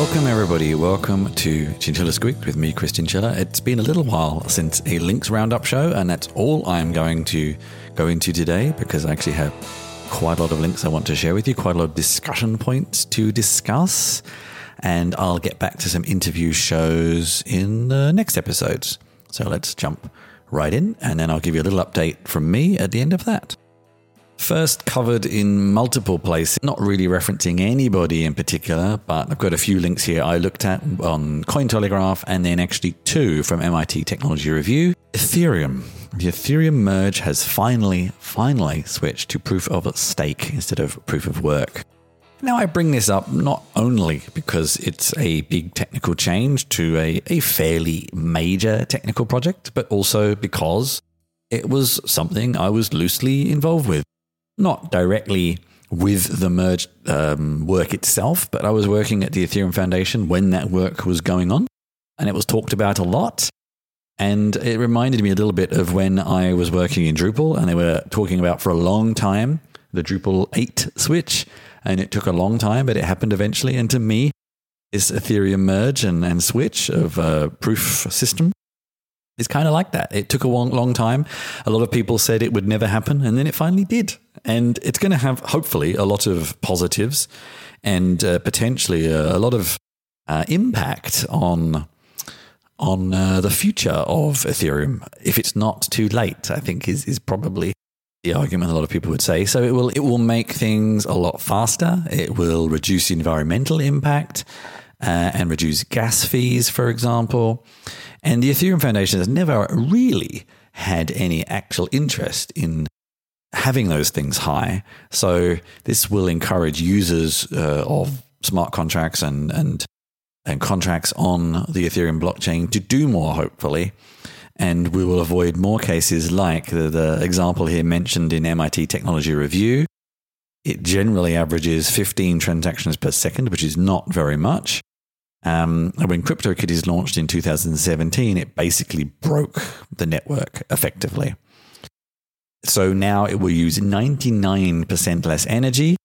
Welcome, everybody. Welcome to Chinchilla Squeaks with me, Chris Chinchilla. It's been a little while since a Links Roundup show, and that's all I'm going to go into today because I actually have quite a lot of links I want to share with you, quite a lot of discussion points to discuss, and I'll get back to some interview shows in the next episodes. So let's jump right in, and then I'll give you a little update from me at the end of that. First covered in multiple places, not really referencing anybody in particular, but I've got a few links here I looked at on Cointelegraph and then actually two from MIT Technology Review. Ethereum. The Ethereum merge has finally, finally switched to proof of stake instead of proof of work. Now, I bring this up not only because it's a big technical change to a, a fairly major technical project, but also because it was something I was loosely involved with not directly with the merge um, work itself, but I was working at the Ethereum Foundation when that work was going on, and it was talked about a lot. And it reminded me a little bit of when I was working in Drupal, and they were talking about for a long time the Drupal 8 switch, and it took a long time, but it happened eventually. And to me, this Ethereum merge and, and switch of a proof system is kind of like that. It took a long, long time. A lot of people said it would never happen, and then it finally did. And it's going to have, hopefully, a lot of positives and uh, potentially a, a, lot of uh, impact on on uh, the future of Ethereum. If it's not too late, I think is is probably the argument a lot of people would say. So it will it will make things a lot faster. It will reduce the environmental impact uh, and reduce gas fees, for example. And the Ethereum Foundation has never really had any actual interest in having those things high. So this will encourage users uh, of smart contracts and and and contracts on the Ethereum blockchain to do more, hopefully. And we will avoid more cases like the, the example here mentioned in MIT Technology Review. It generally averages 15 transactions per second, which is not very much. Um, when CryptoKitties launched in 2017, it basically broke the network effectively. So now it will use 99% less energy,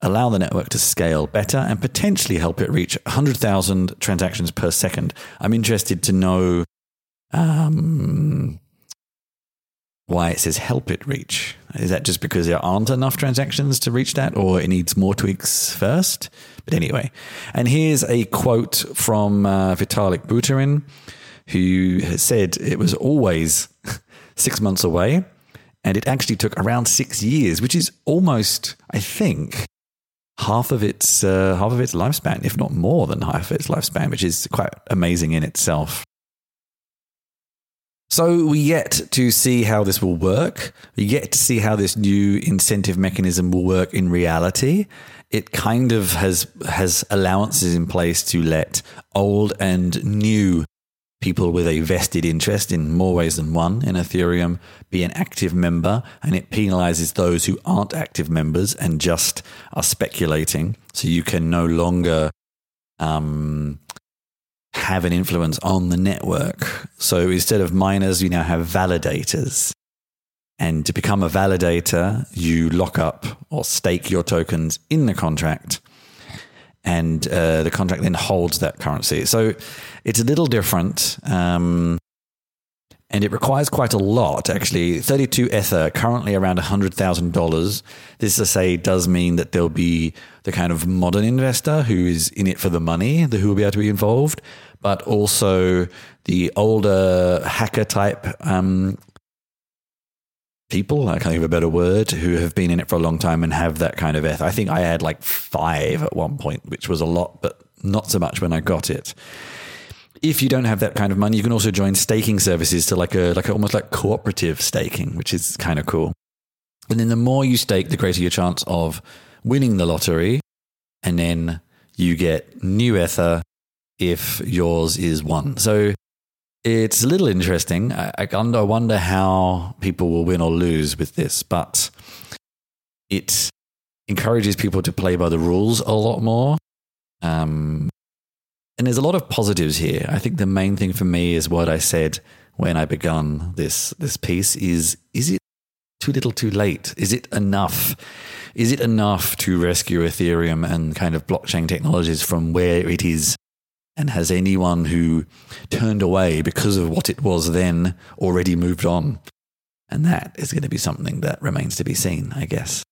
allow the network to scale better, and potentially help it reach 100,000 transactions per second. I'm interested to know um, why it says help it reach. Is that just because there aren't enough transactions to reach that, or it needs more tweaks first? But anyway, and here's a quote from uh, Vitalik Buterin, who said it was always six months away, and it actually took around six years, which is almost, I think, half of its uh, half of its lifespan, if not more than half of its lifespan, which is quite amazing in itself. So we yet to see how this will work. We yet to see how this new incentive mechanism will work in reality. It kind of has has allowances in place to let old and new people with a vested interest in more ways than one in Ethereum be an active member, and it penalizes those who aren't active members and just are speculating. So you can no longer um, have an influence on the network. So instead of miners, you now have validators. And to become a validator, you lock up or stake your tokens in the contract. And uh, the contract then holds that currency. So it's a little different. Um, and it requires quite a lot, actually. 32 Ether, currently around $100,000. This, I say, does mean that there'll be the kind of modern investor who is in it for the money, who will be able to be involved, but also the older hacker type um, people, I can't think of a better word, who have been in it for a long time and have that kind of Ether. I think I had like five at one point, which was a lot, but not so much when I got it if you don't have that kind of money, you can also join staking services to like a like a, almost like cooperative staking, which is kind of cool. And then the more you stake, the greater your chance of winning the lottery, and then you get new ether if yours is one. So it's a little interesting. I, I wonder how people will win or lose with this, but it encourages people to play by the rules a lot more. Um, and there's a lot of positives here. I think the main thing for me is what I said when I began this this piece is is it too little too late? Is it enough? is it enough to rescue Ethereum and kind of blockchain technologies from where it is? And has anyone who turned away because of what it was then already moved on? And that is going to be something that remains to be seen, I guess.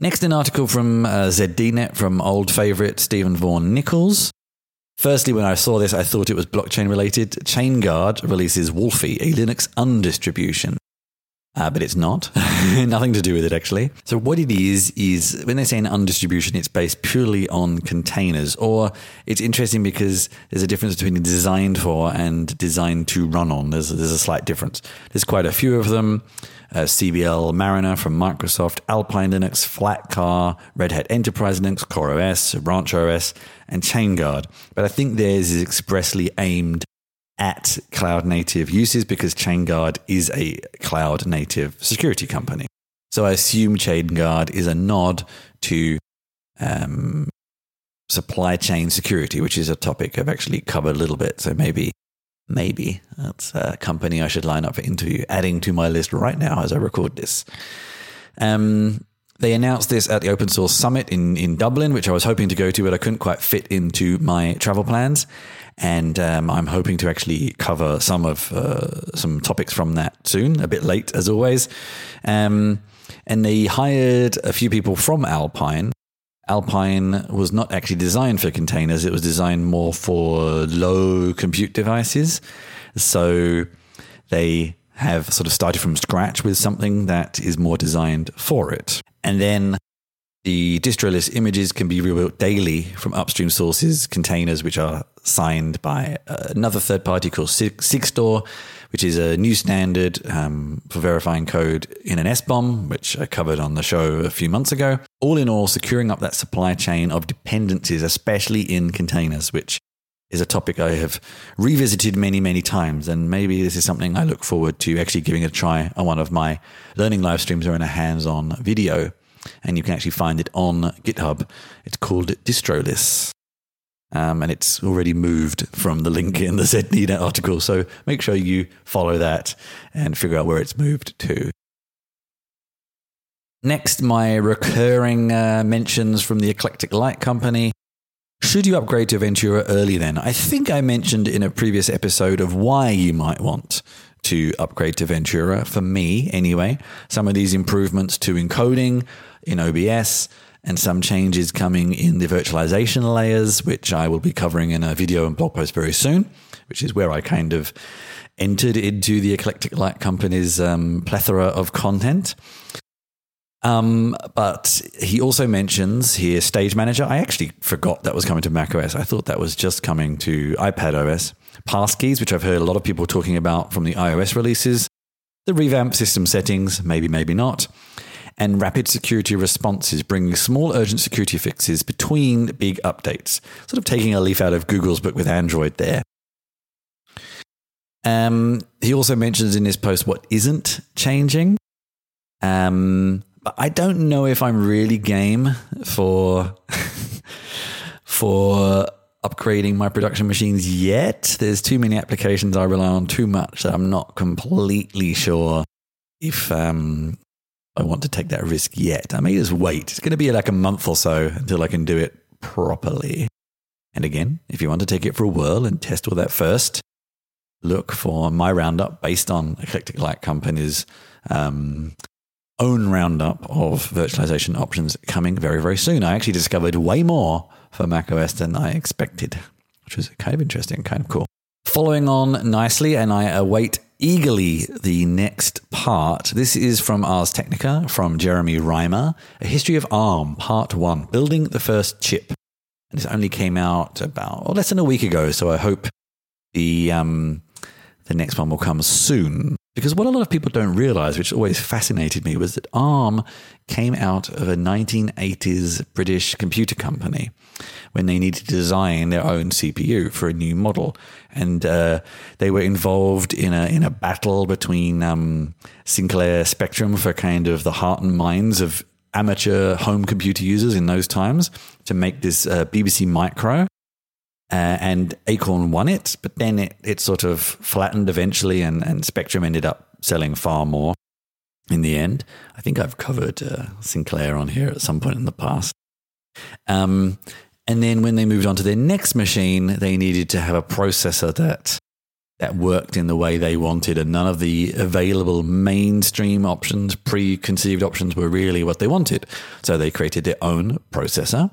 Next, an article from uh, ZDNet from old favorite Steven Vaughan-Nichols. Firstly, when I saw this, I thought it was blockchain related. ChainGuard releases Wolfi, a Linux undistribution. Uh, but it's not. Nothing to do with it, actually. So, what it is, is when they say an undistribution, it's based purely on containers. Or it's interesting because there's a difference between designed for and designed to run on. There's, there's a slight difference. There's quite a few of them uh, CBL Mariner from Microsoft, Alpine Linux, Flatcar, Red Hat Enterprise Linux, CoreOS, Branch OS, and ChainGuard. But I think theirs is expressly aimed at cloud native uses because ChainGuard is a cloud native security company. So I assume ChainGuard is a nod to um, supply chain security, which is a topic I've actually covered a little bit. So maybe, maybe that's a company I should line up for interview, adding to my list right now as I record this. Um, they announced this at the Open Source Summit in, in Dublin, which I was hoping to go to, but I couldn't quite fit into my travel plans. And um, I'm hoping to actually cover some of uh, some topics from that soon, a bit late as always. Um, and they hired a few people from Alpine. Alpine was not actually designed for containers, it was designed more for low compute devices. So they have sort of started from scratch with something that is more designed for it. And then the distroless images can be rebuilt daily from upstream sources, containers which are signed by another third party called Sigstore, which is a new standard um, for verifying code in an SBOM, which I covered on the show a few months ago. All in all, securing up that supply chain of dependencies, especially in containers, which is a topic I have revisited many, many times. And maybe this is something I look forward to actually giving a try on one of my learning live streams or in a hands on video. And you can actually find it on GitHub. It's called Distroless. Um, and it's already moved from the link in the ZDNet article. So make sure you follow that and figure out where it's moved to. Next, my recurring uh, mentions from the Eclectic Light Company. Should you upgrade to Ventura early then? I think I mentioned in a previous episode of why you might want to upgrade to Ventura. For me, anyway, some of these improvements to encoding in OBS and some changes coming in the virtualization layers, which I will be covering in a video and blog post very soon, which is where I kind of entered into the Eclectic Light Company's um, plethora of content. Um, but he also mentions here Stage Manager. I actually forgot that was coming to macOS. I thought that was just coming to iPad OS. Passkeys, which I've heard a lot of people talking about from the iOS releases. The revamp system settings, maybe, maybe not. And rapid security responses, bringing small urgent security fixes between big updates. Sort of taking a leaf out of Google's book with Android there. Um, he also mentions in his post what isn't changing. Um, but I don't know if I'm really game for for upgrading my production machines yet. There's too many applications I rely on too much that I'm not completely sure if um, I want to take that risk yet. I may just wait. It's going to be like a month or so until I can do it properly. And again, if you want to take it for a whirl and test all that first, look for my roundup based on Eclectic Light Company's um, own roundup of virtualization options coming very, very soon. I actually discovered way more for macOS than I expected, which was kind of interesting, kind of cool. Following on nicely, and I await eagerly the next part. This is from Ars Technica from Jeremy Reimer, A History of ARM, Part 1, Building the First Chip. This only came out about oh, less than a week ago, so I hope the um, the next one will come soon. Because what a lot of people don't realize, which always fascinated me, was that ARM came out of a 1980s British computer company when they needed to design their own CPU for a new model. And uh, they were involved in a, in a battle between um, Sinclair Spectrum for kind of the heart and minds of amateur home computer users in those times to make this uh, BBC Micro. Uh, and Acorn won it, but then it, it sort of flattened eventually, and, and Spectrum ended up selling far more. in the end. I think I've covered uh, Sinclair on here at some point in the past. Um, and then when they moved on to their next machine, they needed to have a processor that that worked in the way they wanted, and none of the available mainstream options, preconceived options, were really what they wanted. So they created their own processor.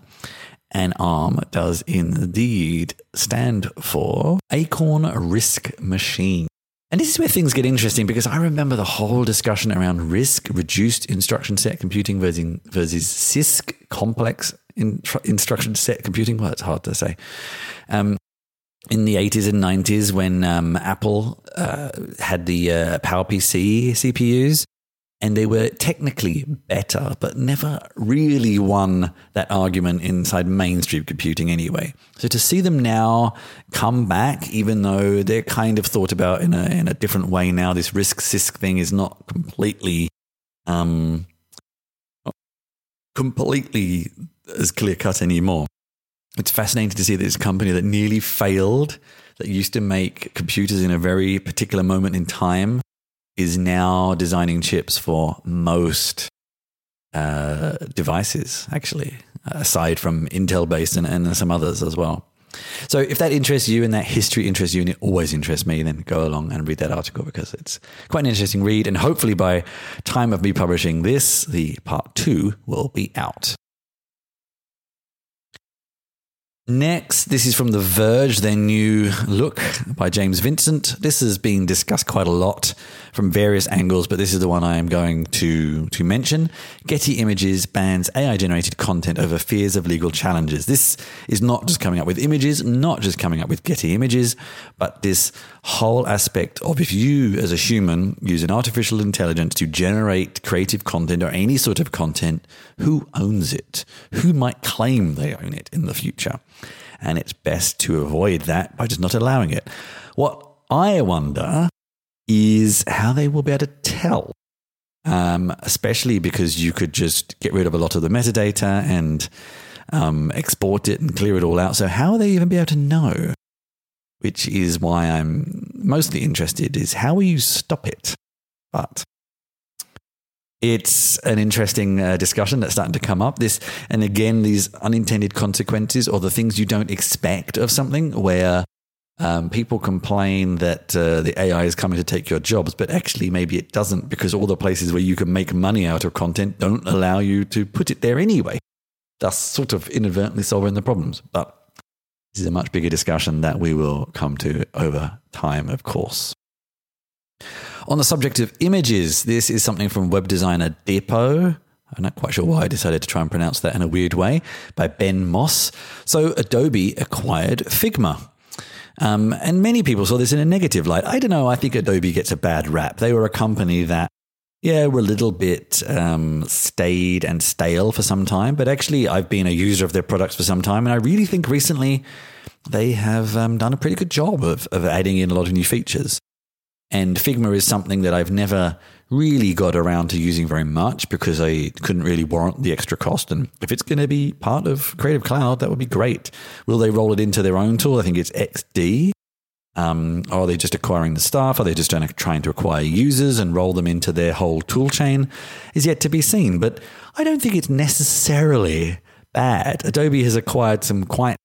And ARM does indeed stand for Acorn RISC Machine. And this is where things get interesting because I remember the whole discussion around RISC, reduced instruction set computing versus, versus CISC, complex in, instruction set computing. Well, it's hard to say. Um, in the 80s and 90s, when um, Apple uh, had the uh, PowerPC CPUs, and they were technically better, but never really won that argument inside mainstream computing anyway. So to see them now come back, even though they're kind of thought about in a in a different way now, this RISC CISC thing is not completely um, completely as clear cut anymore. It's fascinating to see this company that nearly failed, that used to make computers in a very particular moment in time, is now designing chips for most uh, devices, actually, aside from Intel based and, and some others as well. So if that interests you and that history interests you and it always interests me, then go along and read that article because it's quite an interesting read. And hopefully by time of me publishing this, the part two will be out. Next, this is from The Verge, their new look by James Vincent. This has been discussed quite a lot from various angles, but this is the one I am going to, to mention. Getty Images bans AI generated content over fears of legal challenges. This is not just coming up with images, not just coming up with Getty Images, but this whole aspect of if you, as a human, use an artificial intelligence to generate creative content or any sort of content, who owns it? Who might claim they own it in the future? And it's best to avoid that by just not allowing it. What I wonder is how they will be able to tell, um, especially because you could just get rid of a lot of the metadata and um, export it and clear it all out. So, how will they even be able to know? Which is why I'm mostly interested is how you stop it? But it's an interesting uh, discussion that's starting to come up. This, and again, these unintended consequences or the things you don't expect of something where um, people complain that uh, the AI is coming to take your jobs, but actually, maybe it doesn't because all the places where you can make money out of content don't allow you to put it there anyway, thus sort of inadvertently solving the problems. But this is a much bigger discussion that we will come to over time, of course. On the subject of images, this is something from web designer Depot. I'm not quite sure why I decided to try and pronounce that in a weird way, by Ben Moss. So, Adobe acquired Figma. Um, and many people saw this in a negative light. I don't know. I think Adobe gets a bad rap. They were a company that, yeah, were a little bit um, staid and stale for some time. But actually, I've been a user of their products for some time. And I really think recently they have um, done a pretty good job of, of adding in a lot of new features. And Figma is something that I've never really got around to using very much because I couldn't really warrant the extra cost. And if it's going to be part of Creative Cloud, that would be great. Will they roll it into their own tool? I think it's XD. Um, are they just acquiring the staff? Are they just trying to acquire users and roll them into their whole tool chain? Is yet to be seen. But I don't think it's necessarily bad. Adobe has acquired some quite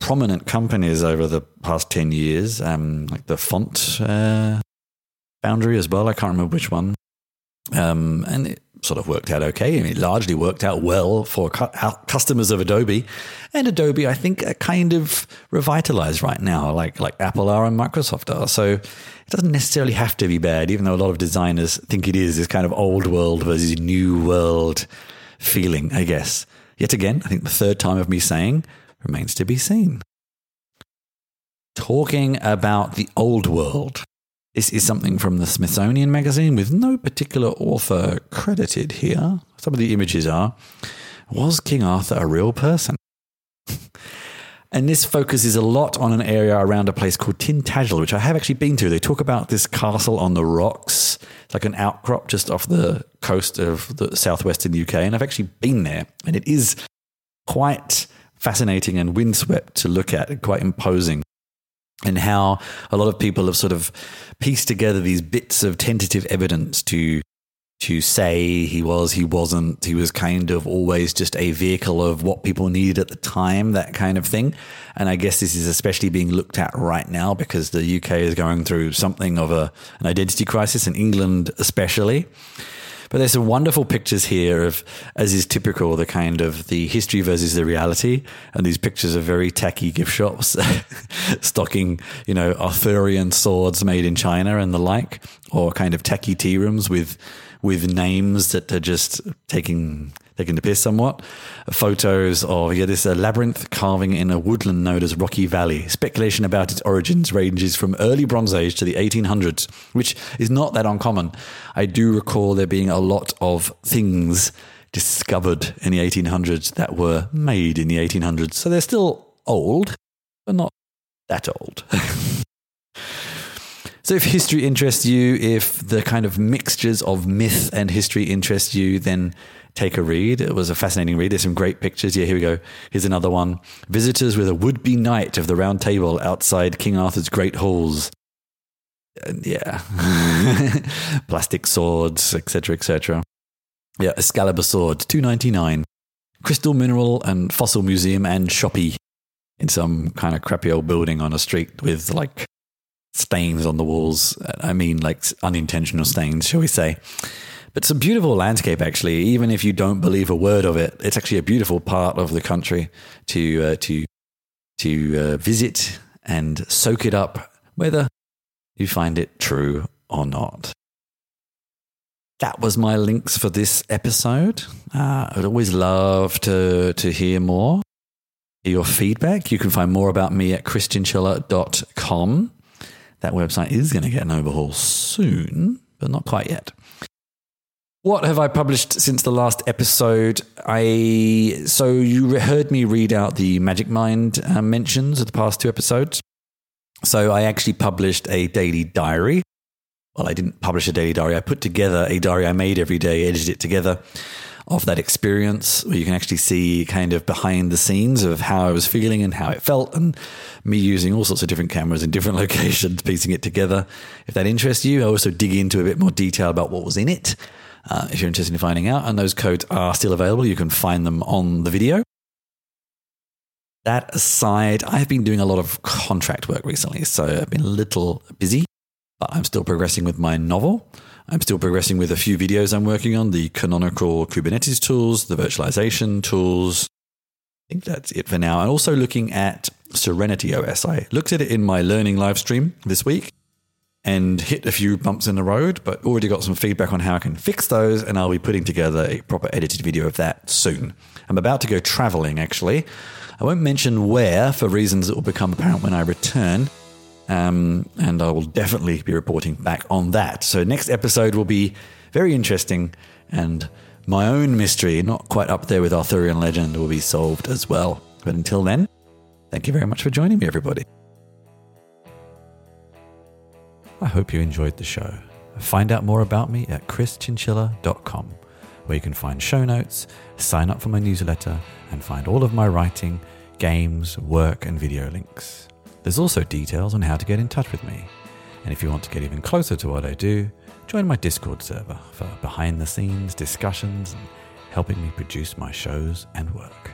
prominent companies over the past 10 years, um, like the font uh, Foundry as well. I can't remember which one. Um, and it sort of worked out okay. I mean, it largely worked out well for cu- customers of Adobe. And Adobe, I think, are kind of revitalized right now, like, like Apple are and Microsoft are. So it doesn't necessarily have to be bad, even though a lot of designers think it is, this kind of old world versus new world feeling, I guess. Yet again, I think the third time of me saying remains to be seen. Talking about the old world. This is something from the Smithsonian Magazine with no particular author credited here. Some of the images are Was King Arthur a real person? and this focuses a lot on an area around a place called Tintagel, which I have actually been to. They talk about this castle on the rocks, it's like an outcrop just off the coast of the southwestern UK. And I've actually been there, and it is quite fascinating and windswept to look at and quite imposing. And how a lot of people have sort of pieced together these bits of tentative evidence to to say he was, he wasn't. He was kind of always just a vehicle of what people needed at the time, that kind of thing. And I guess this is especially being looked at right now because the UK is going through something of a, an identity crisis, in England especially. But there's some wonderful pictures here of, as is typical, the kind of the history versus the reality. And these pictures are very tacky gift shops, stocking, you know, Arthurian swords made in China and the like, or kind of tacky tea rooms with with names that are just taking taking the piss somewhat. Photos of yeah, this uh, labyrinth carving in a woodland known as Rocky Valley. Speculation about its origins ranges from early Bronze Age to the 1800s, which is not that uncommon. I do recall there being a lot of things discovered in the 1800s that were made in the 1800s. So they're still old, but not that old. So, if history interests you, if the kind of mixtures of myth and history interest you, then take a read. It was a fascinating read. There's some great pictures. Yeah, here we go. Here's another one. Visitors with a would be knight of the round table outside King Arthur's great halls. Yeah, plastic swords, etc., etc. Yeah, Excalibur sword, two ninety nine. Crystal Mineral and Fossil Museum and Shopee in some kind of crappy old building on a street with like stains on the walls. I mean, like unintentional stains, shall we say. But it's a beautiful landscape, actually. Even if you don't believe a word of it, it's actually a beautiful part of the country to uh, to to uh, visit and soak it up, whether you find it true or not. That was my links for this episode. Uh, I'd always love to to hear more. Hear your feedback. You can find more about me at chrischinchilla.com. That website is going to get an overhaul soon, but not quite yet. What have I published since the last episode? I so you heard me read out the Magic Mind uh, mentions of the past two episodes. So I actually published a daily diary. Well, I didn't publish a daily diary. I put together a diary I made every day, edited it together of that experience where you can actually see kind of behind the scenes of how I was feeling and how it felt and me using all sorts of different cameras in different locations, piecing it together. If that interests you, I also dig into a bit more detail about what was in it. Uh, if you're interested in finding out, and those codes are still available, you can find them on the video. That aside, I've been doing a lot of contract work recently, so I've been a little busy, but I'm still progressing with my novel. I'm still progressing with a few videos I'm working on the canonical Kubernetes tools, the virtualization tools. I think that's it for now. And also looking at Serenity OS. I looked at it in my learning live stream this week and hit a few bumps in the road, but already got some feedback on how I can fix those. And I'll be putting together a proper edited video of that soon. I'm about to go traveling, actually. I won't mention where for reasons that will become apparent when I return. Um, and I will definitely be reporting back on that. So, next episode will be very interesting, and my own mystery, not quite up there with Arthurian legend, will be solved as well. But until then, thank you very much for joining me, everybody. I hope you enjoyed the show. Find out more about me at chrischinchilla.com, where you can find show notes, sign up for my newsletter, and find all of my writing, games, work, and video links. There's also details on how to get in touch with me. And if you want to get even closer to what I do, join my Discord server for behind the scenes discussions and helping me produce my shows and work.